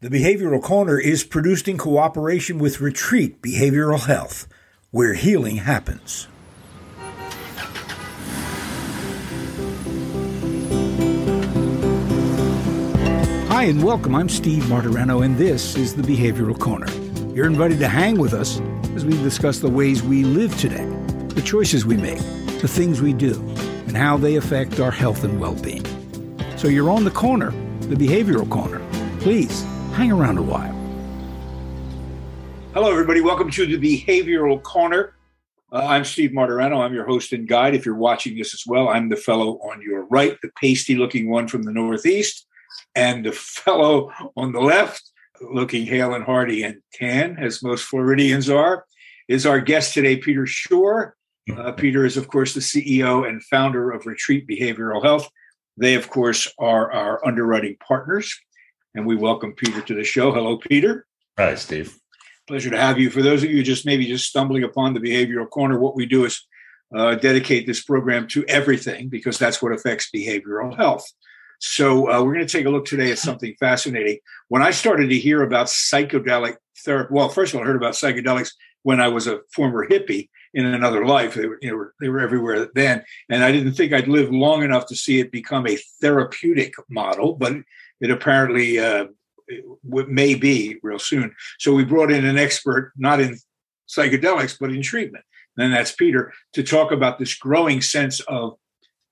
The Behavioral Corner is produced in cooperation with Retreat Behavioral Health, where healing happens. Hi and welcome. I'm Steve Martirano, and this is the Behavioral Corner. You're invited to hang with us as we discuss the ways we live today, the choices we make, the things we do, and how they affect our health and well being. So you're on the corner, the Behavioral Corner. Please hang around a while. Hello, everybody. Welcome to the Behavioral Corner. Uh, I'm Steve Martirano. I'm your host and guide. If you're watching this as well, I'm the fellow on your right, the pasty looking one from the Northeast, and the fellow on the left, looking hale and hearty and tan, as most Floridians are, is our guest today, Peter Schorr. Uh, Peter is, of course, the CEO and founder of Retreat Behavioral Health. They, of course, are our underwriting partners and we welcome Peter to the show. Hello, Peter. Hi, Steve. Pleasure to have you. For those of you just maybe just stumbling upon the Behavioral Corner, what we do is uh, dedicate this program to everything because that's what affects behavioral health. So uh, we're going to take a look today at something fascinating. When I started to hear about psychedelic therapy, well, first of all, I heard about psychedelics when I was a former hippie in another life. They were, you know, they were everywhere then, and I didn't think I'd live long enough to see it become a therapeutic model. But it apparently uh, may be real soon. So we brought in an expert, not in psychedelics, but in treatment. And that's Peter to talk about this growing sense of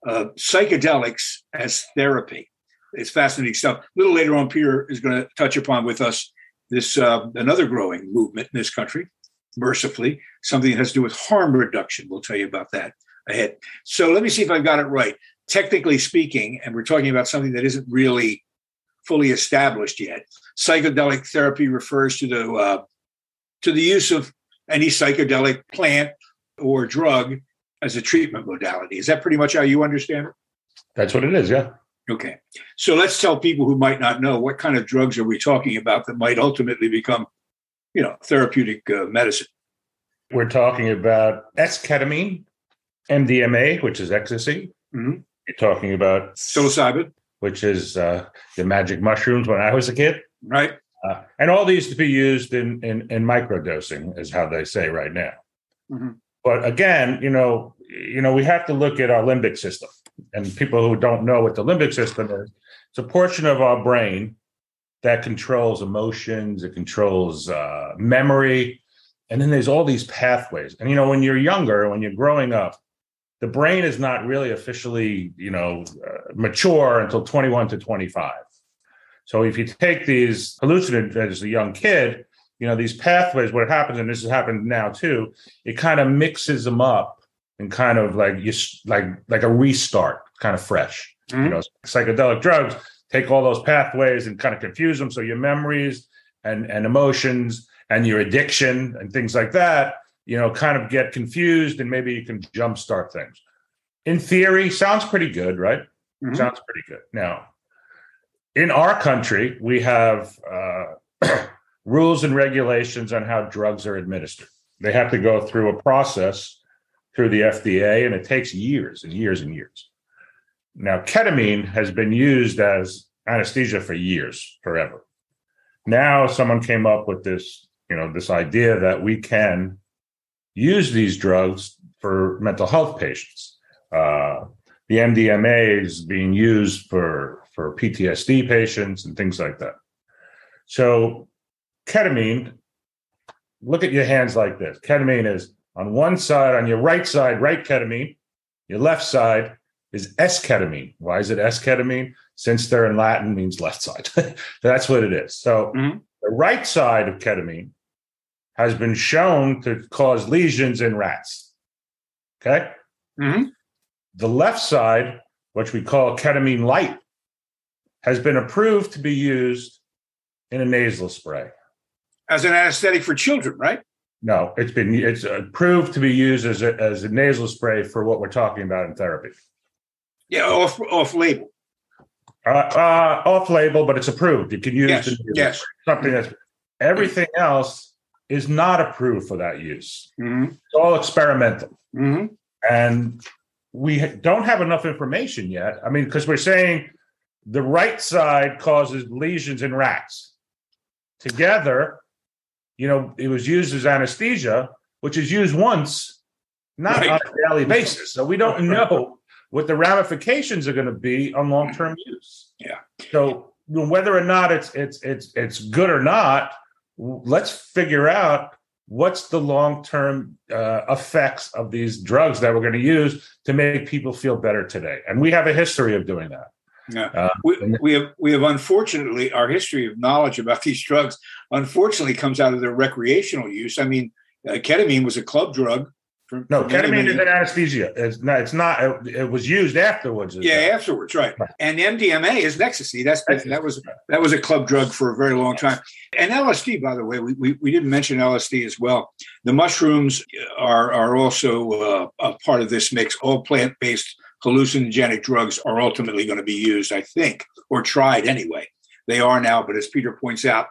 uh, psychedelics as therapy. It's fascinating stuff. A little later on, Peter is going to touch upon with us this uh, another growing movement in this country, mercifully, something that has to do with harm reduction. We'll tell you about that ahead. So let me see if I've got it right. Technically speaking, and we're talking about something that isn't really fully established yet. Psychedelic therapy refers to the uh, to the use of any psychedelic plant or drug as a treatment modality. Is that pretty much how you understand it? That's what it is, yeah. Okay. So let's tell people who might not know what kind of drugs are we talking about that might ultimately become, you know, therapeutic uh, medicine. We're talking about esketamine, MDMA, which is ecstasy. Mm-hmm. You're talking about psilocybin, which is uh, the magic mushrooms when I was a kid. Right. Uh, and all these to be used in, in, in microdosing is how they say right now. Mm-hmm. But again, you know, you know, we have to look at our limbic system. And people who don't know what the limbic system is, it's a portion of our brain that controls emotions, it controls uh, memory, and then there's all these pathways. And you know, when you're younger, when you're growing up, the brain is not really officially, you know, uh, mature until 21 to 25. So if you take these hallucinogens as a young kid, you know, these pathways, what happens, and this has happened now too, it kind of mixes them up and kind of like you like like a restart, kind of fresh. Mm-hmm. You know, psychedelic drugs take all those pathways and kind of confuse them. So your memories and and emotions and your addiction and things like that you know, kind of get confused and maybe you can jumpstart things. In theory, sounds pretty good, right? Mm-hmm. Sounds pretty good. Now, in our country, we have uh, rules and regulations on how drugs are administered. They have to go through a process through the FDA, and it takes years and years and years. Now, ketamine has been used as anesthesia for years, forever. Now, someone came up with this, you know, this idea that we can use these drugs for mental health patients. Uh, the MDMA is being used for, for PTSD patients and things like that. So, ketamine, look at your hands like this. Ketamine is on one side, on your right side, right ketamine. Your left side is S-ketamine. Why is it S-ketamine? Since they're in Latin, means left side. That's what it is. So, mm-hmm. the right side of ketamine has been shown to cause lesions in rats. Okay. Mm-hmm. The left side, which we call ketamine light, has been approved to be used in a nasal spray as an anesthetic for children, right? No, it's been it's approved to be used as a, as a nasal spray for what we're talking about in therapy. Yeah, off off label. Uh, uh, off label, but it's approved. You can use yes, yes. something that's everything else is not approved for that use. Mm-hmm. It's all experimental. Mm-hmm. And we don't have enough information yet. I mean, because we're saying the right side causes lesions in rats. together, you know, it was used as anesthesia, which is used once, not right. on a daily basis. So we don't know what the ramifications are going to be on long-term use. Yeah. So whether or not it's it's it's it's good or not, let's figure out what's the long-term uh, effects of these drugs that we're going to use to make people feel better today. And we have a history of doing that. Yeah. Uh, we, we have we have unfortunately our history of knowledge about these drugs unfortunately comes out of their recreational use. I mean, uh, ketamine was a club drug for, no, for ketamine is an anesthesia. It's not. It's not. It, it was used afterwards. Yeah, that? afterwards, right. right. And MDMA is ecstasy. That's ecstasy. that was that was a club drug for a very long time. And LSD, by the way, we, we, we didn't mention LSD as well. The mushrooms are are also uh, a part of this mix. All plant based hallucinogenic drugs are ultimately going to be used, I think, or tried anyway. They are now, but as Peter points out,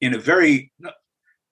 in a very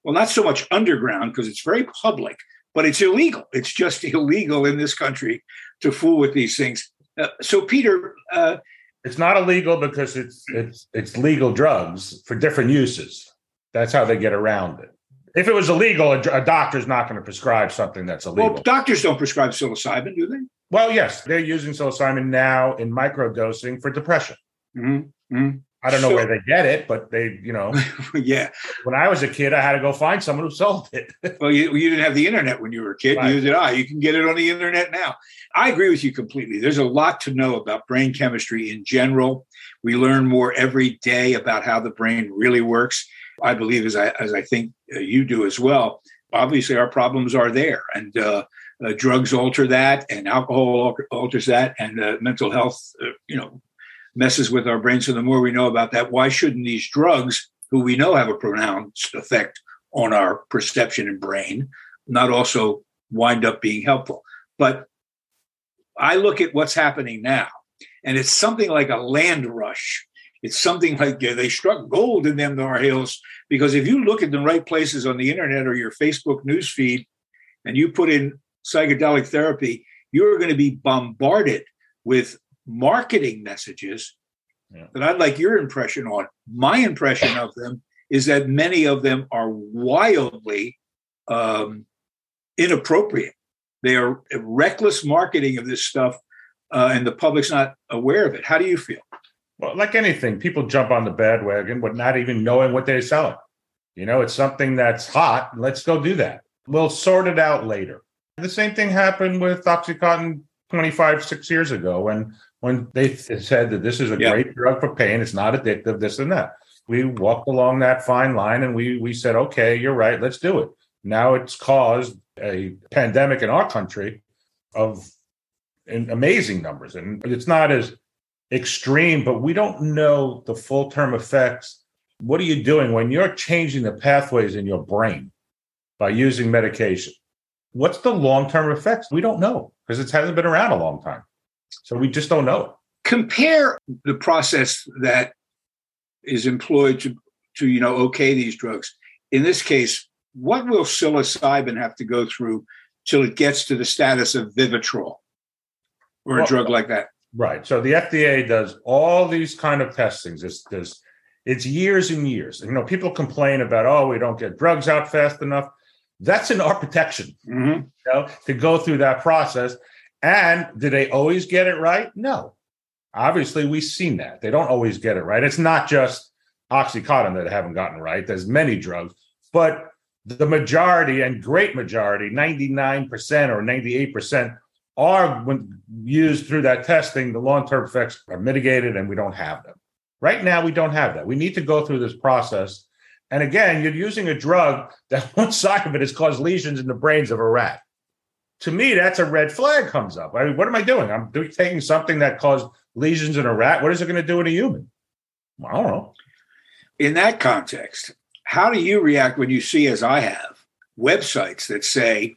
well, not so much underground because it's very public but it's illegal. It's just illegal in this country to fool with these things. Uh, so, Peter, uh, it's not illegal because it's it's it's legal drugs for different uses. That's how they get around it. If it was illegal, a, a doctor's not going to prescribe something that's illegal. Well, doctors don't prescribe psilocybin, do they? Well, yes, they're using psilocybin now in microdosing for depression. Mm-hmm. Mm-hmm. I don't know so, where they get it, but they, you know, yeah. When I was a kid, I had to go find someone who sold it. well, you, you didn't have the internet when you were a kid. Right. Neither did I. You can get it on the internet now. I agree with you completely. There's a lot to know about brain chemistry in general. We learn more every day about how the brain really works. I believe, as I as I think uh, you do as well. Obviously, our problems are there, and uh, uh, drugs alter that, and alcohol alters that, and uh, mental health, uh, you know, messes with our brain. So the more we know about that, why shouldn't these drugs, who we know have a pronounced effect on our perception and brain, not also wind up being helpful? But I look at what's happening now, and it's something like a land rush. It's something like they struck gold in them Nar Hills because if you look at the right places on the internet or your Facebook news feed, and you put in psychedelic therapy, you're going to be bombarded with marketing messages yeah. that I'd like your impression on. My impression of them is that many of them are wildly um, inappropriate. They are reckless marketing of this stuff, uh, and the public's not aware of it. How do you feel? Well, like anything, people jump on the bandwagon with not even knowing what they're selling. You know, it's something that's hot. Let's go do that. We'll sort it out later. The same thing happened with Oxycontin 25, six years ago when when they said that this is a yeah. great drug for pain, it's not addictive, this and that. We walked along that fine line and we we said, okay, you're right, let's do it. Now it's caused a pandemic in our country of amazing numbers, and it's not as extreme, but we don't know the full term effects. What are you doing when you're changing the pathways in your brain by using medication? What's the long term effects? We don't know because it hasn't been around a long time. So we just don't know. Compare the process that is employed to, to you know, okay these drugs. In this case, what will psilocybin have to go through till it gets to the status of Vivitrol or well, a drug like that? Right. So the FDA does all these kind of testings. It's, there's, it's years and years. You know, people complain about, oh, we don't get drugs out fast enough. That's in our protection mm-hmm. you know, to go through that process. And did they always get it right? No. Obviously, we've seen that. They don't always get it right. It's not just Oxycontin that haven't gotten right. There's many drugs, but the majority and great majority, 99% or 98%, are when used through that testing, the long-term effects are mitigated and we don't have them. Right now, we don't have that. We need to go through this process. And again, you're using a drug that one side of it has caused lesions in the brains of a rat to me, that's a red flag comes up. I mean, what am I doing? I'm taking something that caused lesions in a rat. What is it going to do in a human? I don't know. In that context, how do you react when you see, as I have, websites that say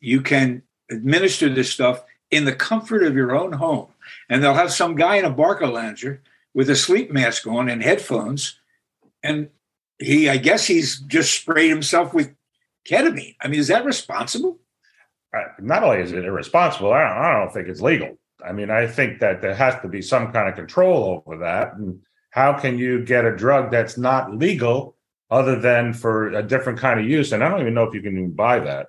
you can administer this stuff in the comfort of your own home? And they'll have some guy in a Barcalounger with a sleep mask on and headphones. And he, I guess he's just sprayed himself with ketamine. I mean, is that responsible? Not only is it irresponsible, I don't, I don't think it's legal. I mean, I think that there has to be some kind of control over that. And how can you get a drug that's not legal other than for a different kind of use. And I don't even know if you can even buy that.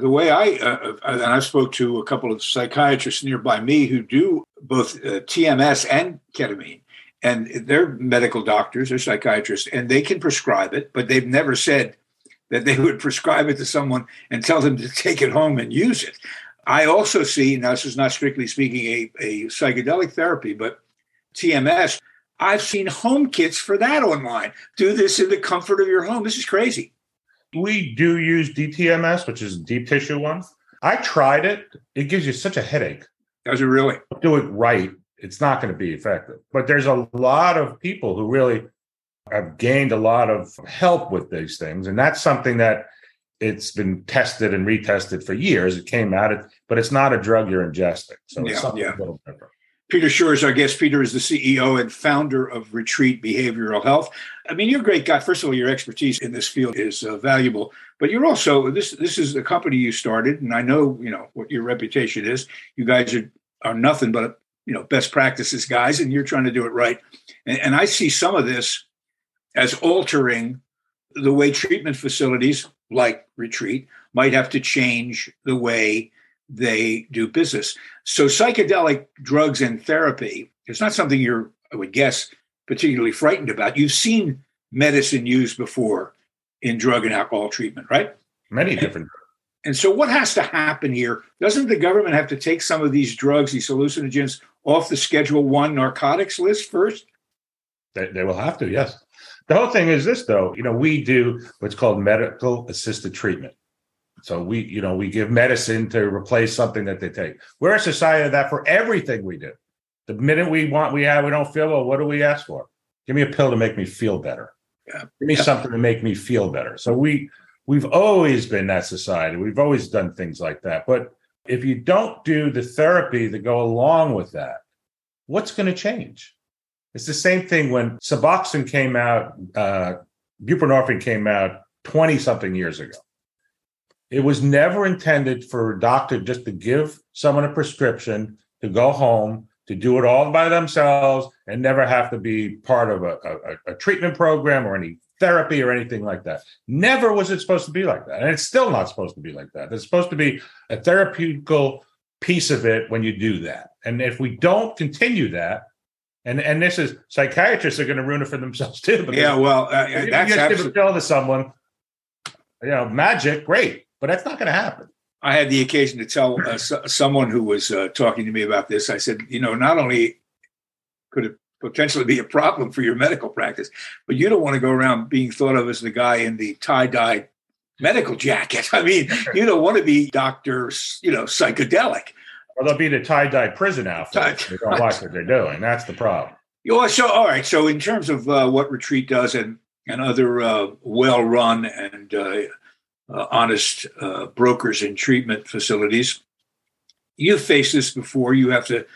The way I, uh, and I spoke to a couple of psychiatrists nearby me who do both uh, TMS and ketamine, and they're medical doctors, they're psychiatrists, and they can prescribe it, but they've never said that they would prescribe it to someone and tell them to take it home and use it. I also see, now this is not strictly speaking a, a psychedelic therapy, but TMS, I've seen home kits for that online. Do this in the comfort of your home. This is crazy. We do use DTMS, which is deep tissue one. I tried it. It gives you such a headache. Does it really? Do it right. It's not going to be effective. But there's a lot of people who really have gained a lot of help with these things. And that's something that it's been tested and retested for years. It came out, but it's not a drug you're ingesting. So it's something yeah. a little different. Peter Schorr is our guest. Peter is the CEO and founder of Retreat Behavioral Health. I mean, you're a great guy. First of all, your expertise in this field is uh, valuable, but you're also this. This is the company you started, and I know you know what your reputation is. You guys are are nothing but you know best practices guys, and you're trying to do it right. And, and I see some of this as altering the way treatment facilities like Retreat might have to change the way they do business. So, psychedelic drugs and therapy is not something you're, I would guess, particularly frightened about. You've seen medicine used before in drug and alcohol treatment, right? Many different. And so, what has to happen here? Doesn't the government have to take some of these drugs, these hallucinogens, off the Schedule One narcotics list first? They, they will have to, yes. The whole thing is this, though. You know, we do what's called medical assisted treatment. So we, you know, we give medicine to replace something that they take. We're a society of that for everything we do. The minute we want, we have, we don't feel well. What do we ask for? Give me a pill to make me feel better. Yeah. Give me yeah. something to make me feel better. So we, we've always been that society. We've always done things like that. But if you don't do the therapy that go along with that, what's going to change? It's the same thing when Suboxone came out, uh, buprenorphine came out 20 something years ago. It was never intended for a doctor just to give someone a prescription to go home, to do it all by themselves, and never have to be part of a, a, a treatment program or any therapy or anything like that. Never was it supposed to be like that. And it's still not supposed to be like that. It's supposed to be a therapeutical piece of it when you do that. And if we don't continue that, and and this is psychiatrists are going to ruin it for themselves too. Yeah, well, uh, if that's you just give a pill to someone, you know, magic, great, but that's not going to happen. I had the occasion to tell uh, someone who was uh, talking to me about this. I said, you know, not only could it potentially be a problem for your medical practice, but you don't want to go around being thought of as the guy in the tie dye medical jacket. I mean, you don't want to be Doctor, you know, psychedelic. Or they'll be the tie dye prison outfit. They don't like what they're doing. That's the problem. Yeah, so all right. So in terms of uh, what Retreat does and and other uh, well run and uh, uh, honest uh, brokers in treatment facilities. You've faced this before. You have to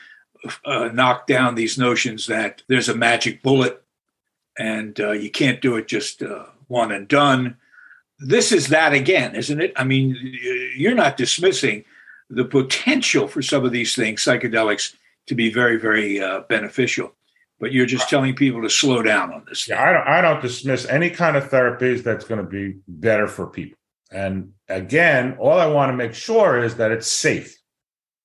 uh, knock down these notions that there's a magic bullet and uh, you can't do it just uh, one and done. This is that again, isn't it? I mean, you're not dismissing the potential for some of these things, psychedelics, to be very, very uh, beneficial but you're just telling people to slow down on this. Yeah, I don't, I don't dismiss any kind of therapies that's going to be better for people. And again, all I want to make sure is that it's safe.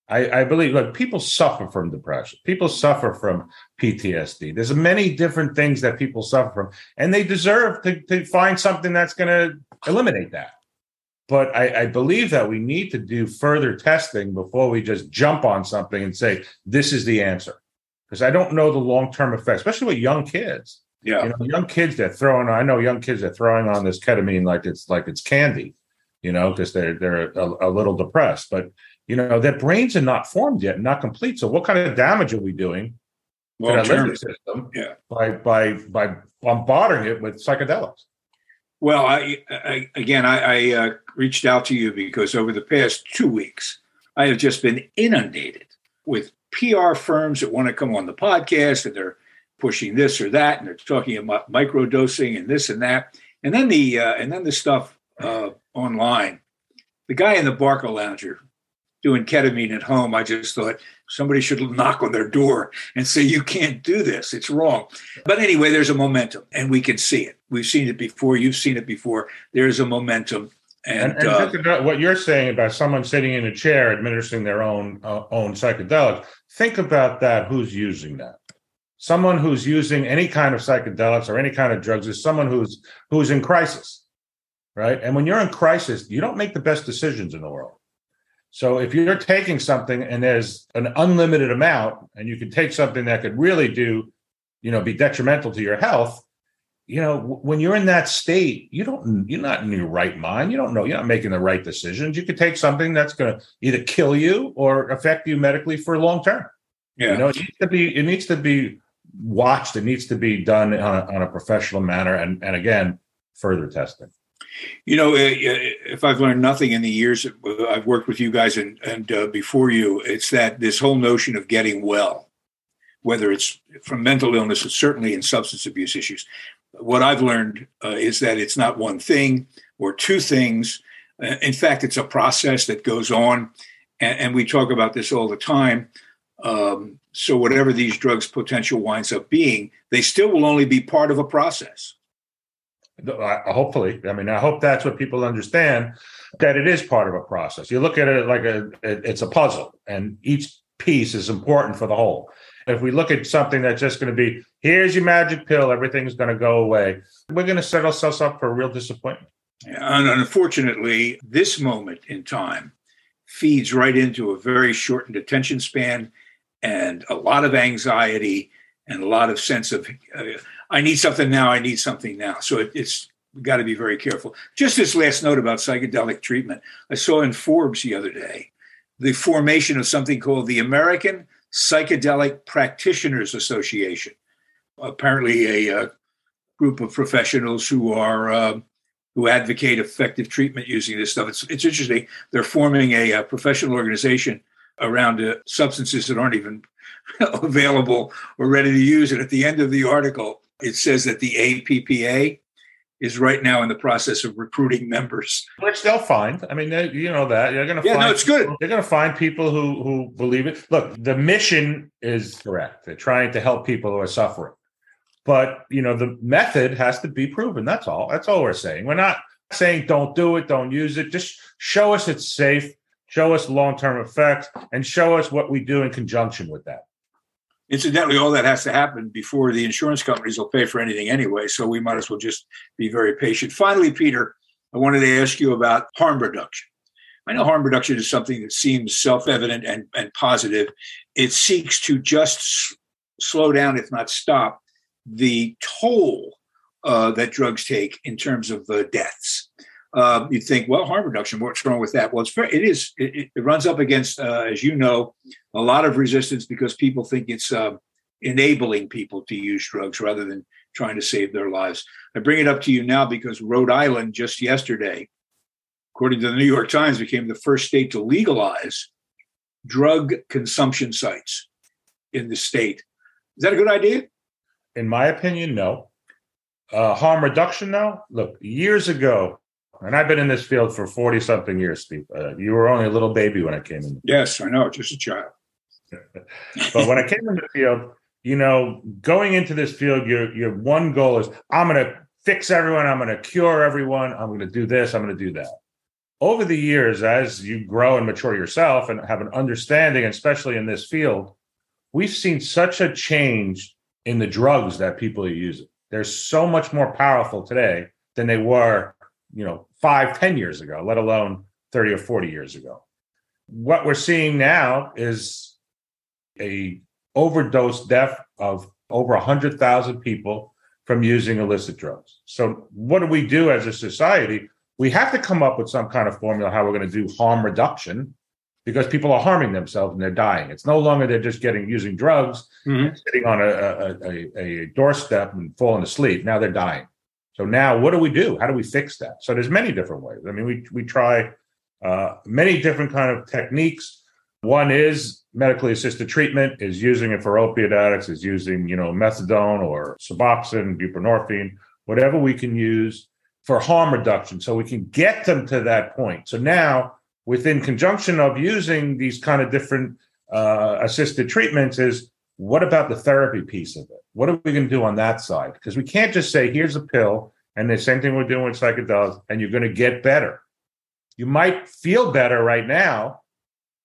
I, I believe, look, people suffer from depression. People suffer from PTSD. There's many different things that people suffer from, and they deserve to, to find something that's going to eliminate that. But I, I believe that we need to do further testing before we just jump on something and say, this is the answer. Because I don't know the long term effects, especially with young kids. Yeah, you know, young kids that throwing. I know young kids that throwing on this ketamine like it's like it's candy, you know, because they're they're a, a, little depressed. But you know, their brains are not formed yet, not complete. So, what kind of damage are we doing to that limbic system? Yeah. by by by bombarding it with psychedelics. Well, I, I again, I, I uh, reached out to you because over the past two weeks, I have just been inundated with PR firms that want to come on the podcast and they're pushing this or that, and they're talking about microdosing and this and that, and then the uh, and then the stuff uh, online. The guy in the Barcalounger doing ketamine at home, I just thought Somebody should knock on their door and say, You can't do this. It's wrong. But anyway, there's a momentum and we can see it. We've seen it before. You've seen it before. There's a momentum. And, and, and uh, think about what you're saying about someone sitting in a chair administering their own uh, own psychedelic. Think about that. Who's using that? Someone who's using any kind of psychedelics or any kind of drugs is someone who's who's in crisis, right? And when you're in crisis, you don't make the best decisions in the world. So if you're taking something and there's an unlimited amount, and you can take something that could really do, you know, be detrimental to your health, you know, when you're in that state, you don't, you're not in your right mind. You don't know, you're not making the right decisions. You could take something that's going to either kill you or affect you medically for long term. Yeah. You know, it needs to be, it needs to be watched. It needs to be done on a, on a professional manner. And, and again, further testing. You know, uh, if I've learned nothing in the years I've worked with you guys and, and uh, before you, it's that this whole notion of getting well, whether it's from mental illness or certainly in substance abuse issues, what I've learned uh, is that it's not one thing or two things. Uh, in fact, it's a process that goes on. And, and we talk about this all the time. Um, so, whatever these drugs' potential winds up being, they still will only be part of a process hopefully. I mean i hope that's what people understand that it is part of a process. You look at it like a it's a puzzle and each piece is important for the whole. If we look at something that's just going to be here's your magic pill everything's going to go away we're going to set ourselves up for a real disappointment. And unfortunately this moment in time feeds right into a very shortened attention span and a lot of anxiety and a lot of sense of uh, I need something now. I need something now. So it, it's got to be very careful. Just this last note about psychedelic treatment. I saw in Forbes the other day the formation of something called the American Psychedelic Practitioners Association. Apparently, a, a group of professionals who are uh, who advocate effective treatment using this stuff. It's it's interesting. They're forming a, a professional organization around uh, substances that aren't even available or ready to use. And at the end of the article, it says that the APPA is right now in the process of recruiting members, which they'll find. I mean, they, you know that they're going to. Yeah, find no, it's good. They're going to find people who who believe it. Look, the mission is correct. They're trying to help people who are suffering, but you know the method has to be proven. That's all. That's all we're saying. We're not saying don't do it, don't use it. Just show us it's safe. Show us long term effects, and show us what we do in conjunction with that. Incidentally, all that has to happen before the insurance companies will pay for anything anyway. So we might as well just be very patient. Finally, Peter, I wanted to ask you about harm reduction. I know harm reduction is something that seems self evident and, and positive. It seeks to just s- slow down, if not stop, the toll uh, that drugs take in terms of uh, deaths. Uh, you think, well, harm reduction, what's wrong with that? Well, it's it is, it, it runs up against, uh, as you know, a lot of resistance because people think it's uh, enabling people to use drugs rather than trying to save their lives. I bring it up to you now because Rhode Island just yesterday, according to the New York Times, became the first state to legalize drug consumption sites in the state. Is that a good idea? In my opinion, no. Uh, harm reduction, though. Look, years ago, and I've been in this field for 40 something years, Steve. Uh, you were only a little baby when I came in. Yes, I know, just a child. but when I came in the field, you know, going into this field, your your one goal is I'm going to fix everyone, I'm going to cure everyone, I'm going to do this, I'm going to do that. Over the years, as you grow and mature yourself and have an understanding, especially in this field, we've seen such a change in the drugs that people are using. They're so much more powerful today than they were, you know, five, ten years ago, let alone 30 or 40 years ago. What we're seeing now is a overdose death of over 100,000 people from using illicit drugs. So what do we do as a society? We have to come up with some kind of formula how we're going to do harm reduction because people are harming themselves and they're dying. It's no longer they're just getting using drugs, mm-hmm. sitting on a, a, a, a doorstep and falling asleep. Now they're dying. So now what do we do? How do we fix that? So there's many different ways. I mean, we we try uh, many different kind of techniques. One is medically assisted treatment, is using it for opiate addicts, is using, you know, methadone or Suboxone, buprenorphine, whatever we can use for harm reduction so we can get them to that point. So now, within conjunction of using these kind of different uh, assisted treatments is what about the therapy piece of it? What are we going to do on that side? Because we can't just say, here's a pill, and the same thing we're doing with psychedelics, and you're going to get better. You might feel better right now,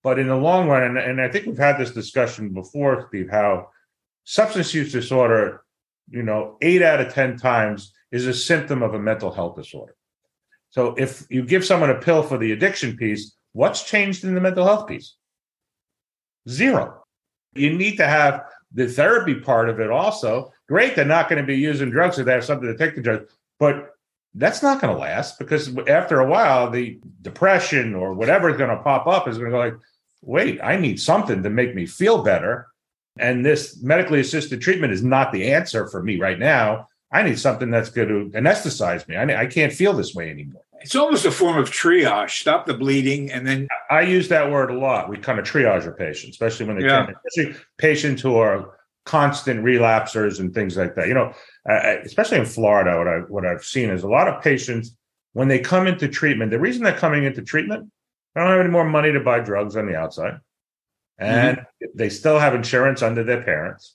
but in the long run, and, and I think we've had this discussion before, Steve, how substance use disorder, you know, eight out of 10 times is a symptom of a mental health disorder. So if you give someone a pill for the addiction piece, what's changed in the mental health piece? Zero. You need to have the therapy part of it also. Great, they're not going to be using drugs if they have something to take the drugs, but that's not going to last because after a while, the depression or whatever is going to pop up is going to go like, wait, I need something to make me feel better. And this medically assisted treatment is not the answer for me right now. I need something that's going to anesthetize me. I, I can't feel this way anymore. It's almost a form of triage. Stop the bleeding, and then I use that word a lot. We kind of triage our patients, especially when they yeah. come, especially patients who are constant relapsers and things like that. You know, uh, especially in Florida, what I what I've seen is a lot of patients when they come into treatment. The reason they're coming into treatment, they don't have any more money to buy drugs on the outside, and mm-hmm. they still have insurance under their parents.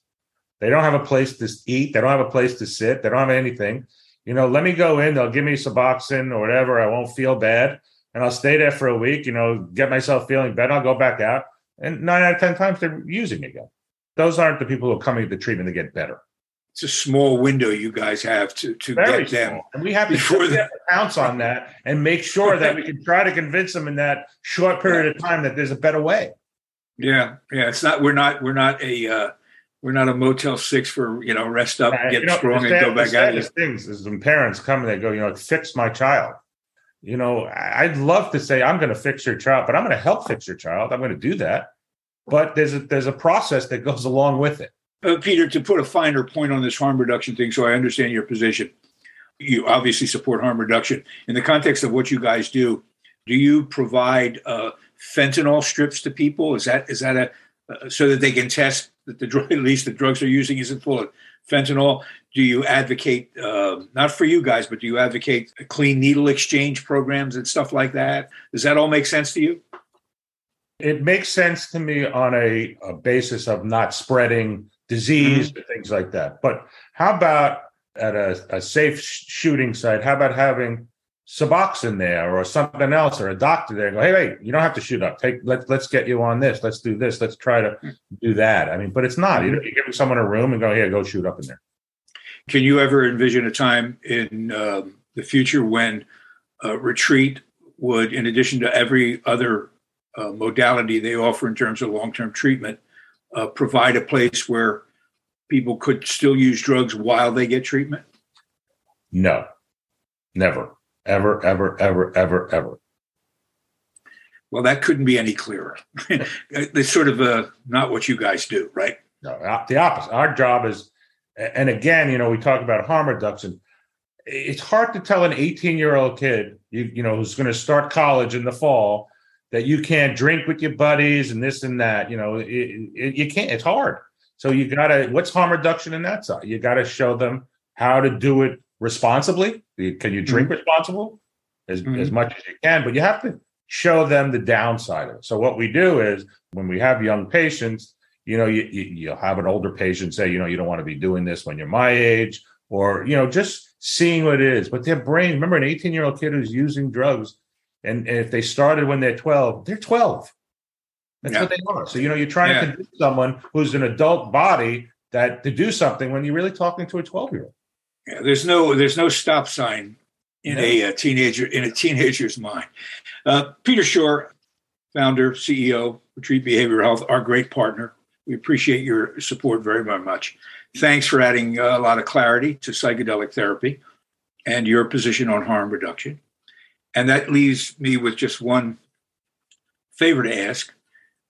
They don't have a place to eat. They don't have a place to sit. They don't have anything. You know, let me go in. They'll give me Suboxone or whatever. I won't feel bad, and I'll stay there for a week. You know, get myself feeling better. I'll go back out, and nine out of ten times they're using again. Those aren't the people who are coming to treatment to get better. It's a small window you guys have to to Very get them, and we have to, before the- pounce on that and make sure that we can try to convince them in that short period of time that there's a better way. Yeah, yeah. It's not. We're not. We're not a. Uh, we're not a Motel Six for you know rest up, get you know, strong, and go back out. Things is when parents come and they go, you know, fix my child. You know, I'd love to say I'm going to fix your child, but I'm going to help fix your child. I'm going to do that, but there's a there's a process that goes along with it. Uh, Peter, to put a finer point on this harm reduction thing, so I understand your position. You obviously support harm reduction in the context of what you guys do. Do you provide uh, fentanyl strips to people? Is that is that a uh, so that they can test that the drug, at least the drugs they're using isn't full of fentanyl? Do you advocate uh, not for you guys, but do you advocate clean needle exchange programs and stuff like that? Does that all make sense to you? It makes sense to me on a, a basis of not spreading disease mm-hmm. and things like that. But how about at a, a safe shooting site? How about having Suboxone there or something else or a doctor there go, hey, wait, you don't have to shoot up. Take let's let's get you on this. Let's do this. Let's try to do that. I mean, but it's not. You know, you give someone a room and go, here, go shoot up in there. Can you ever envision a time in um, the future when uh, retreat would, in addition to every other uh, modality they offer in terms of long-term treatment, uh, provide a place where people could still use drugs while they get treatment? No, never ever, ever, ever, ever, ever. Well, that couldn't be any clearer. it's sort of uh, not what you guys do, right? No, the opposite. Our job is, and again, you know, we talk about harm reduction. It's hard to tell an 18 year old kid, you, you know, who's going to start college in the fall, that you can't drink with your buddies and this and that. You know, it, it, you can't. It's hard. So you got to. What's harm reduction in that side? You got to show them how to do it responsibly. Can you drink mm-hmm. responsible as, mm-hmm. as much as you can? But you have to show them the downside of it. So what we do is when we have young patients, you know, you, you you'll have an older patient say, you know, you don't want to be doing this when you're my age, or you know, just seeing what it is. But their brain, remember, an 18 year old kid who's using drugs, and, and, if they started when they're 12, they're 12. That's yeah. what they are. So you know, you're trying yeah. to convince someone who's an adult body that to do something when you're really talking to a 12 year old. Yeah, there's no there's no stop sign in no. a, a, teenager in a teenager's mind. Uh, Peter Schorr, founder CEO Retreat Behavioral Health, our great partner. We appreciate your support very very much. Thanks for adding a lot of clarity to psychedelic therapy and your position on harm reduction. And that leaves me with just one favor to ask.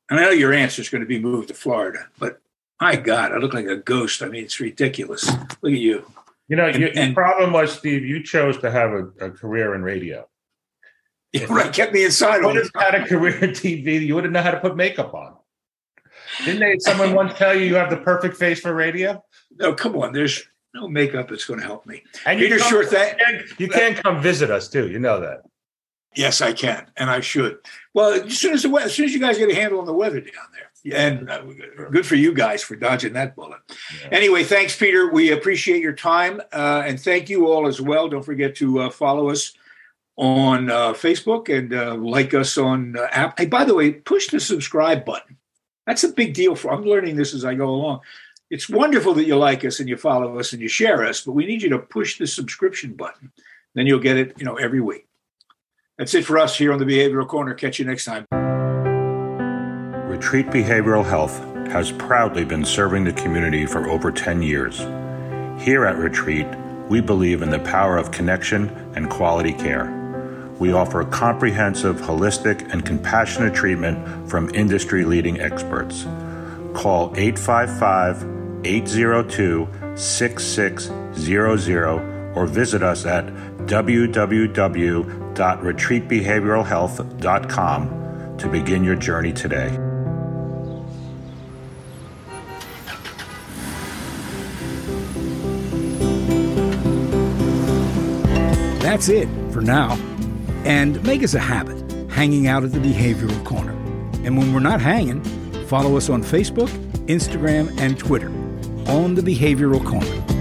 And I know your answer is going to be moved to Florida, but my God, I look like a ghost. I mean, it's ridiculous. Look at you. You know, and, and, the problem was, Steve, you chose to have a, a career in radio. Yeah, right, kept me inside. You would have had a career in TV. You wouldn't know how to put makeup on. Didn't they? Someone once tell you you have the perfect face for radio? No, come on. There's no makeup that's going to help me. And Peter, you sure thing. You can't come visit us too. You know that. Yes, I can, and I should. Well, as soon as the as soon as you guys get a handle on the weather down there, and uh, good for you guys for dodging that bullet. Yeah. Anyway, thanks, Peter. We appreciate your time, uh, and thank you all as well. Don't forget to uh, follow us on uh, Facebook and uh, like us on uh, app. Hey, by the way, push the subscribe button. That's a big deal for. I'm learning this as I go along. It's wonderful that you like us and you follow us and you share us, but we need you to push the subscription button. Then you'll get it, you know, every week. That's it for us here on the Behavioral Corner. Catch you next time. Retreat Behavioral Health has proudly been serving the community for over 10 years. Here at Retreat, we believe in the power of connection and quality care. We offer comprehensive, holistic, and compassionate treatment from industry leading experts. Call 855 802 6600 or visit us at www.retreatbehavioralhealth.com to begin your journey today. That's it for now. And make us a habit hanging out at the Behavioral Corner. And when we're not hanging, follow us on Facebook, Instagram, and Twitter on the Behavioral Corner.